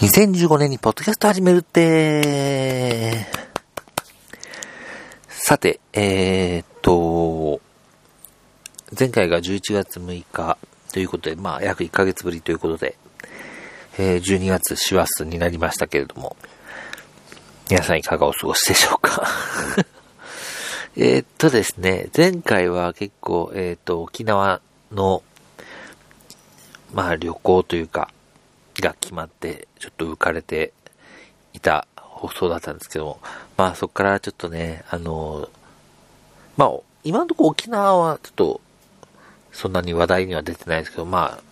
2015年にポッドキャスト始めるって、さて、えー、っと、前回が11月6日ということで、まあ、約1ヶ月ぶりということで、えー、12月師走になりましたけれども、皆さんいかがお過ごしでしょうか？えっとですね、前回は結構、えーっと、沖縄の、まあ旅行というか、が決まって、ちょっと浮かれていた放送だったんですけども、まあそこからちょっとね、あの、まあ今のところ沖縄はちょっと、そんなに話題には出てないですけど、まあ、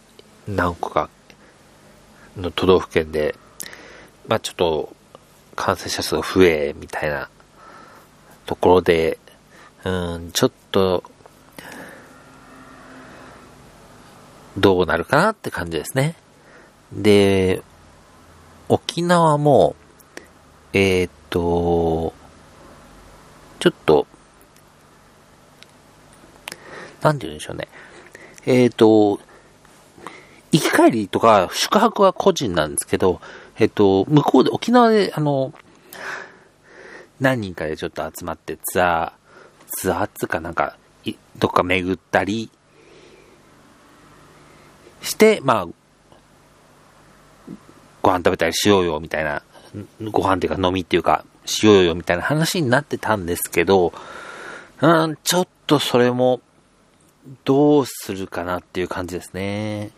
何個かの都道府県で、まあちょっと感染者数が増え、みたいなところで、うん、ちょっと、どうなるかなって感じですね。で、沖縄も、えーっと、ちょっと、なんて言うんでしょうね。えーっと、行き帰りとか宿泊は個人なんですけど、えっと、向こうで、沖縄で、あの、何人かでちょっと集まってツアー、ツアーっつかなんか、どっか巡ったりして、まあ、ご飯食べたりしようよみたいな、ご飯っていうか飲みっていうか、しようよみたいな話になってたんですけど、うん、ちょっとそれも、どうするかなっていう感じですね。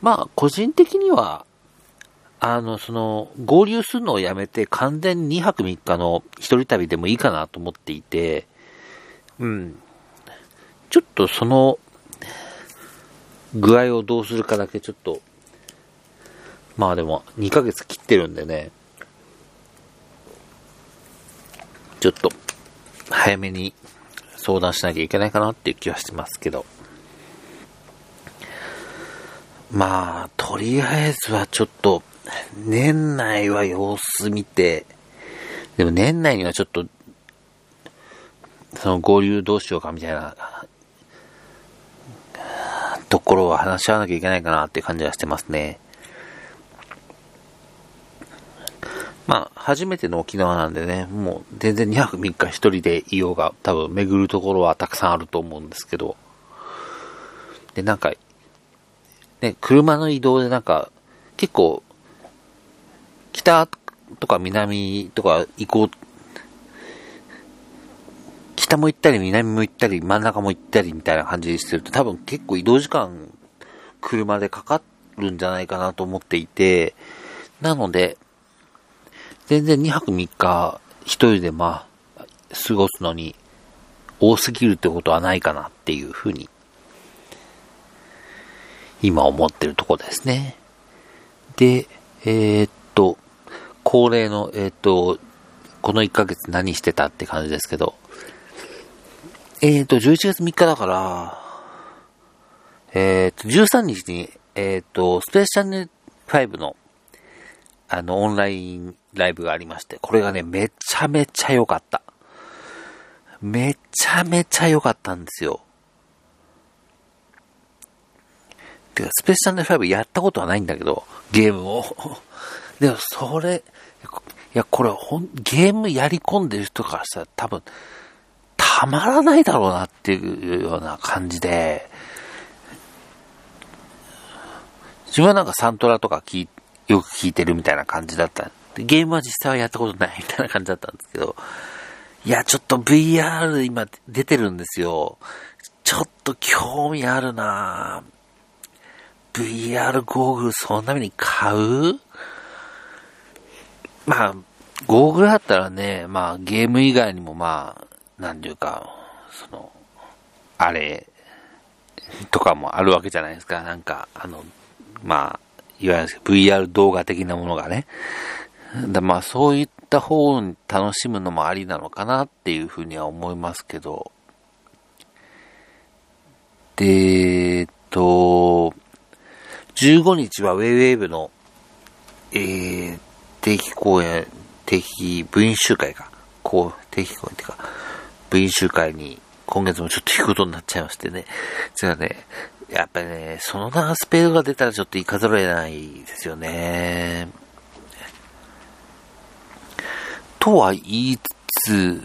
まあ、個人的には、あの、その、合流するのをやめて完全に2泊3日の一人旅でもいいかなと思っていて、うん。ちょっとその、具合をどうするかだけちょっと、まあでも2ヶ月切ってるんでね、ちょっと、早めに相談しなきゃいけないかなっていう気はしてますけど。まあ、とりあえずはちょっと、年内は様子見て、でも年内にはちょっと、その合流どうしようかみたいな、ところは話し合わなきゃいけないかなっていう感じはしてますね。まあ、初めての沖縄なんでね、もう全然2泊3日一人でいようが、多分巡るところはたくさんあると思うんですけど、で、なんか、ね、車の移動でなんか、結構、北とか南とか行こう、北も行ったり南も行ったり真ん中も行ったりみたいな感じにしてると多分結構移動時間車でかかるんじゃないかなと思っていて、なので、全然2泊3日一人でまあ、過ごすのに多すぎるってことはないかなっていうふうに、今思ってるとこですね。で、えーっと、恒例の、えーっと、この1ヶ月何してたって感じですけど、えーっと、11月3日だから、えーっと、13日に、えっと、スペースチャンネル5の、あの、オンラインライブがありまして、これがね、めちゃめちゃ良かった。めちゃめちゃ良かったんですよ。てか、スペースチャンネル5やったことはないんだけど、ゲームを。でも、それ、いや、これ、ほん、ゲームやり込んでる人からしたら多分、たまらないだろうなっていうような感じで、自分はなんかサントラとか聞いよく聞いてるみたいな感じだった。ゲームは実際はやったことないみたいな感じだったんですけど、いや、ちょっと VR 今出てるんですよ。ちょっと興味あるなぁ VR ゴーグルそんなに買う？まあ、ゴーグルだったらね、まあゲーム以外にもまあ、なんていうか、その、あれ、とかもあるわけじゃないですか。なんか、あの、まあ、いわゆる VR 動画的なものがね。だまあそういった方を楽しむのもありなのかなっていうふうには思いますけど。で、えっと、15日はウェイウェイブの、えー、定期公演、定期部員集会か。こう、定期公演っていうか、部員集会に今月もちょっと行くことになっちゃいましてね。じゃあね、やっぱりね、その長スペードが出たらちょっといかざるを得ないですよね。とは言いつつ、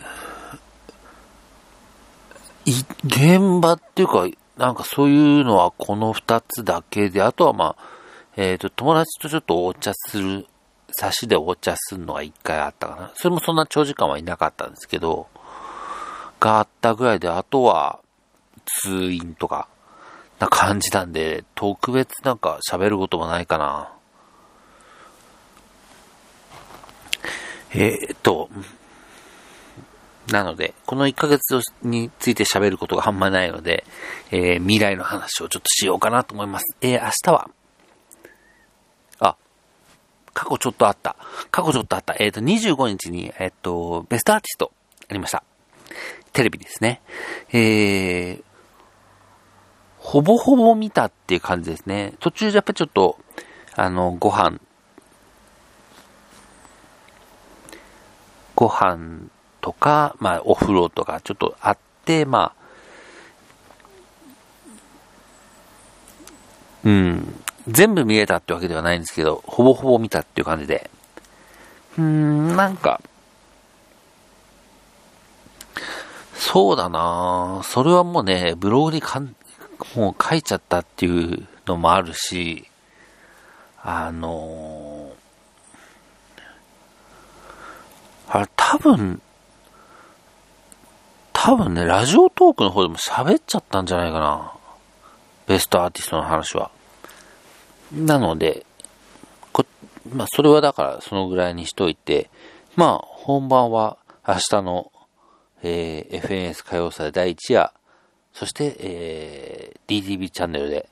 い、現場っていうか、なんかそういうのはこの二つだけで、あとはまあ、えっ、ー、と、友達とちょっとお茶する、差しでお茶するのが一回あったかな。それもそんな長時間はいなかったんですけど、があったぐらいで、あとは通院とか、な感じなんで、特別なんか喋ることもないかな。えー、っと、なので、この1ヶ月について喋ることがあんまないので、えー、未来の話をちょっとしようかなと思います。えー、明日は、あ、過去ちょっとあった。過去ちょっとあった。えっ、ー、と、25日に、えっ、と、ベストアーティストありました。テレビですね。えー、ほぼほぼ見たっていう感じですね。途中でやっぱちょっと、あの、ご飯、ご飯とか、まあ、お風呂とかちょっとあって、まあ、うん、全部見えたってわけではないんですけど、ほぼほぼ見たっていう感じで。うーん、なんか、そうだなそれはもうね、ブログにもう書いちゃったっていうのもあるし、あのあれ多分、多分ね、ラジオトークの方でも喋っちゃったんじゃないかな。ベストアーティストの話は。なので、こまあ、それはだからそのぐらいにしといて、まあ、本番は明日の、えー、FNS 歌謡祭第1夜、そして、えー、DTV チャンネルで、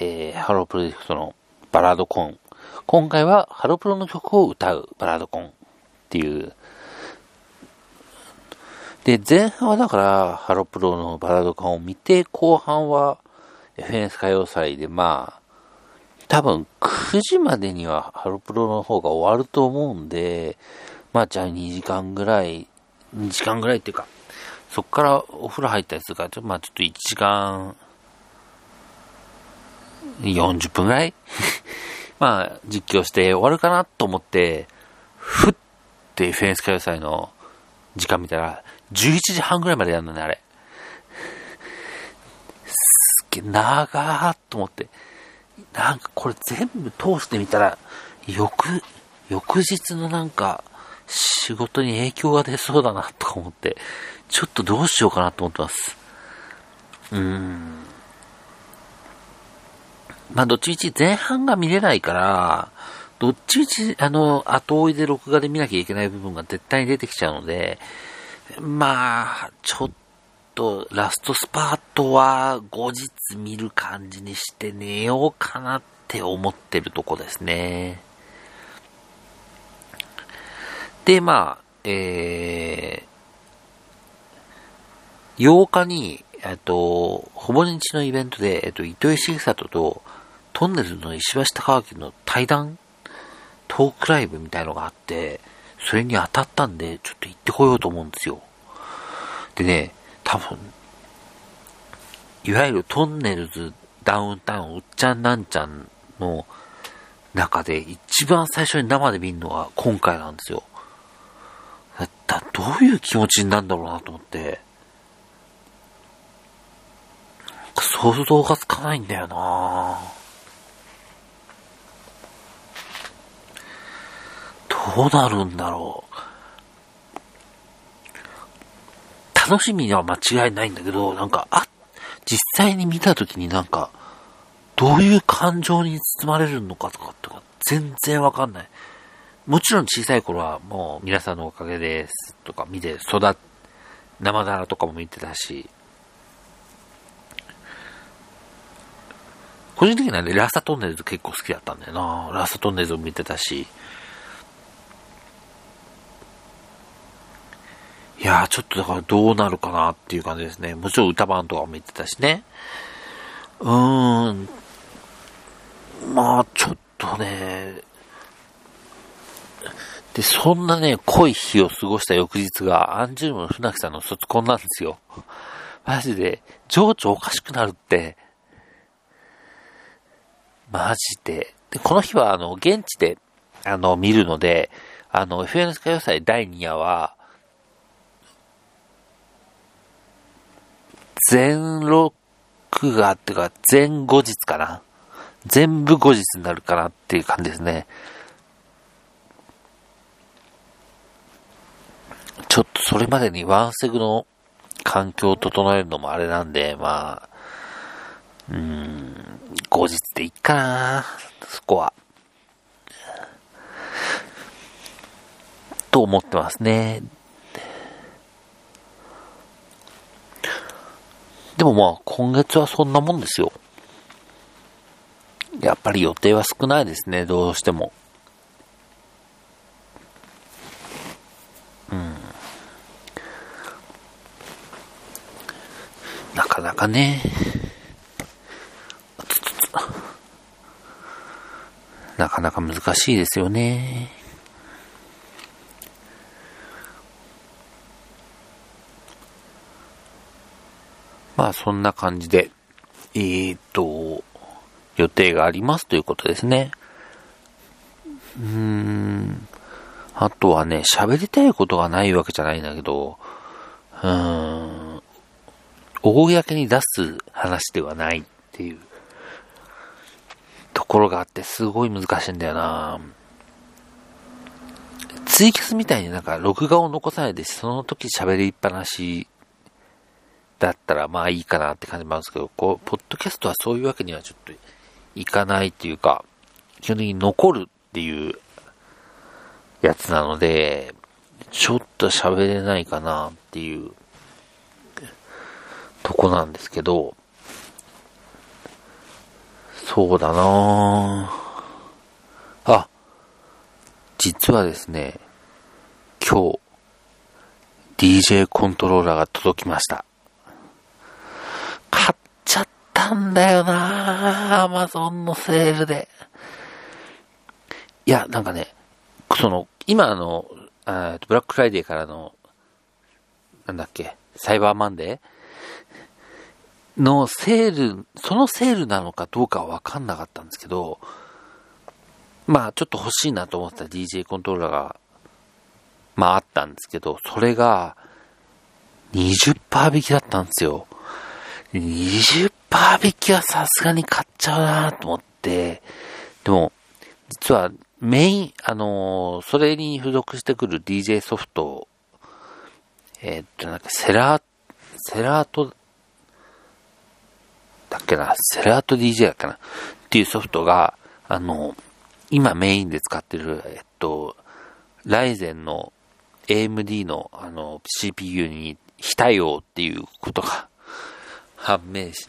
えー、ハロープロジェクトのバラードコン。今回はハロプロの曲を歌うバラードコンっていう。で、前半はだからハロプロのバラードコンを見て、後半は FNS 歌謡祭でまあ、多分9時までにはハロプロの方が終わると思うんで、まあじゃあ2時間ぐらい、2時間ぐらいっていうか、そっからお風呂入ったりするから、ちょまあちょっと1時間、40分ぐらい？まあ、実況して終わるかなと思って、ふってフェンス歌謡祭の時間見たら、11時半ぐらいまでやるのね、あれ。すっげえ、長ーと思って。なんかこれ全部通してみたら、翌、翌日のなんか、仕事に影響が出そうだなとか思って、ちょっとどうしようかなと思ってます。うーん。まあ、どっちみち前半が見れないから、どっちみち、あの、後追いで録画で見なきゃいけない部分が絶対に出てきちゃうので、まあ、ちょっと、ラストスパートは後日見る感じにして寝ようかなって思ってるとこですね。で、まあ、えー、8日に、えっと、ほぼ日のイベントで、えっと、糸井重里と、トンネルの石橋貴明の対談トークライブみたいのがあって、それに当たったんで、ちょっと行ってこようと思うんですよ。でね、多分、いわゆるトンネルズ、ダウンタウン、うっちゃんなんちゃんの中で一番最初に生で見るのは今回なんですよ。だどういう気持ちになるんだろうなと思って、想像がつかないんだよなどうなるんだろう。楽しみには間違いないんだけど、なんか、あ、実際に見たときになんか、どういう感情に包まれるのかとかとか、全然わかんない。もちろん小さい頃はもう皆さんのおかげですとか見て育っ、生だらとかも見てたし、個人的にはね、ラスタトンネルズ結構好きだったんだよな。ラスタトンネルズも見てたし、いやー、ちょっとだからどうなるかなっていう感じですね。もちろん歌番とかも見てたしね。うーん。まあ、ちょっとね、で、そんなね、濃い日を過ごした翌日が、アンジュルムの船木さんの卒コンなんですよ。マジで、情緒おかしくなるって、マジで。で、この日は、あの、現地で、あの、見るので、あの、FNS 歌謡祭第2夜は、全録画っていうか、全後日かな。全部後日になるかなっていう感じですね。ちょっとそれまでにワンセグの環境を整えるのもあれなんで、まあ、うん、後日でいっかな、そこは。と思ってますね。でもまあ、今月はそんなもんですよ。やっぱり予定は少ないですね、どうしても。うん。なかなかね。なかなか難しいですよね。まあそんな感じで、えー、っと、予定がありますということですね。うーん。あとはね、喋りたいことがないわけじゃないんだけど、うーん。公に出す話ではないっていうころがあってすごい難しいんだよな。ツイキャスみたいになんか録画を残さないでその時喋りっぱなしだったらまあいいかなって感じもあるんですけど、こう、ポッドキャストはそういうわけにはちょっといかないっていうか、基本的に残るっていうやつなので、ちょっと喋れないかなっていうとこなんですけど、そうだなあ、実はですね、今日、DJ コントローラーが届きました。買っちゃったんだよなアマゾンのセールで。いや、なんかね、その、今あの、ブラックフライデーからの、なんだっけ、サイバーマンデーのセール、そのセールなのかどうかはわかんなかったんですけど、まあちょっと欲しいなと思った DJ コントローラーが、まああったんですけど、それが20%引きだったんですよ。20%引きはさすがに買っちゃうなと思って、でも、実はメイン、あのー、それに付属してくる DJ ソフト、えー、っと、なんかセラー、セラート、だっけな、セラート DJ だっけな、っていうソフトが、あの、今メインで使ってる、えっと、ライゼンの AMD のあの CPU に非対応っていうことが判明し、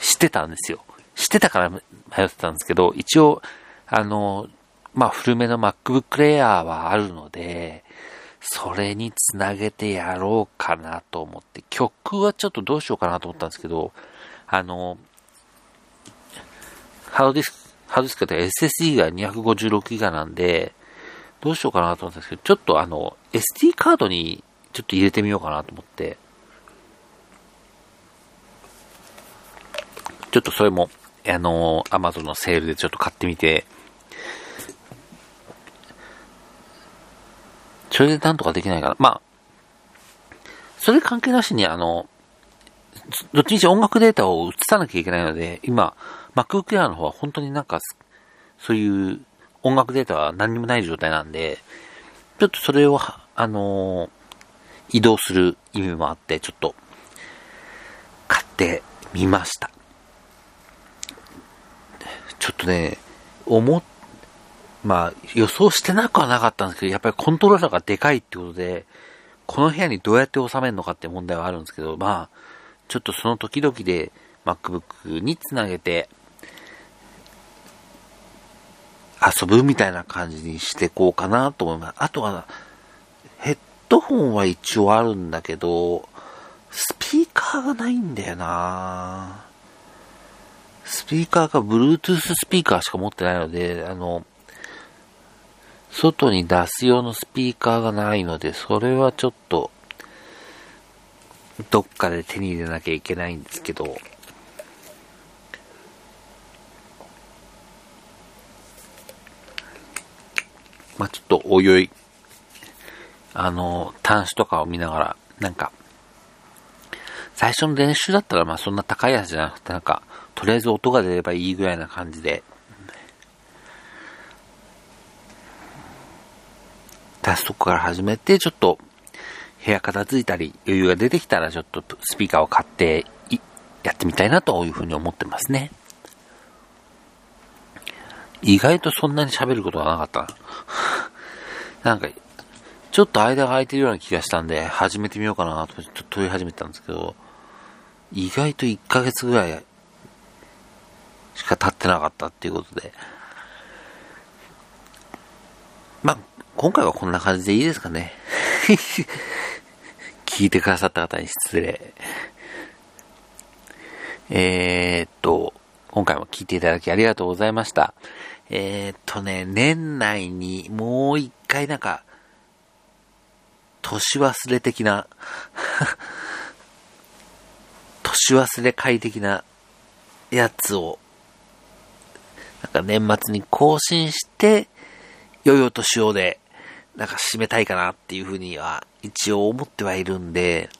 してたんですよ。してたから迷ってたんですけど、一応、あの、まあ、古めの MacBook Air はあるので、それにつなげてやろうかなと思って、曲はちょっとどうしようかなと思ったんですけど、あの、ハードディスク、ハードディスクって SSD が 256GB なんで、どうしようかなと思ったんですけど、ちょっとあの、SD カードにちょっと入れてみようかなと思って、ちょっとそれも、あの、アマゾンのセールでちょっと買ってみて、それでなんとかできないかな。まあ、それ関係なしに、あの、どっちみち音楽データを移さなきゃいけないので、今、MacBook Air の方は本当になんか、そういう音楽データは何にもない状態なんで、ちょっとそれを、あの移動する意味もあって、ちょっと、買ってみました。ちょっとね、思っ、まあ、予想してなくはなかったんですけど、やっぱりコントローラーがでかいってことで、この部屋にどうやって収めるのかって問題はあるんですけど、まあ、ちょっとその時々で MacBook につなげて、遊ぶみたいな感じにしてこうかなと思います。あとは、ヘッドホンは一応あるんだけど、スピーカーがないんだよなスピーカーが Bluetooth スピーカーしか持ってないので、あの、外に出す用のスピーカーがないので、それはちょっと、どっかで手に入れなきゃいけないんですけど、まあ、ちょっとおいおい、あの、端子とかを見ながら、なんか、最初の練習だったら、まあそんな高いやつじゃなくて、なんか、とりあえず音が出ればいいぐらいな感じで、タストから始めて、ちょっと、部屋片付いたり、余裕が出てきたら、ちょっとスピーカーを買って、やってみたいなというふうに思ってますね。意外とそんなに喋ることがなかった な。んか、ちょっと間が空いてるような気がしたんで、始めてみようかなと、ちょっと問い始めたんですけど、意外と1ヶ月ぐらいしか経ってなかったっていうことで、まあ、今回はこんな感じでいいですかね。聞いてくださった方に失礼。えー、っと、今回も聞いていただきありがとうございました。えー、っとね、年内にもう一回なんか、年忘れ的な 年忘れ会的なやつを、なんか年末に更新して、よよとしようで、なんか締めたいかなっていうふうには一応思ってはいるんで、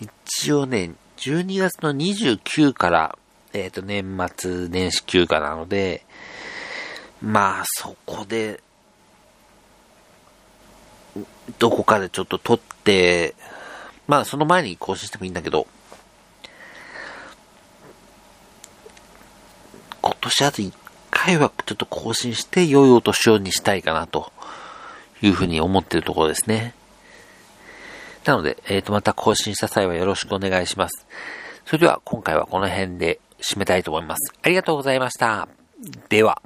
一応ね、12月の29から、えっ、ー、と、年末年始休暇なので、まあ、そこで、どこかでちょっと撮って、まあ、その前に更新してもいいんだけど、今年あと1回はちょっと更新して、良いお年をにしたいかなと。いうふうに思ってるところですね。なので、えっ、ー、と、また更新した際はよろしくお願いします。それでは今回はこの辺で締めたいと思います。ありがとうございました。では。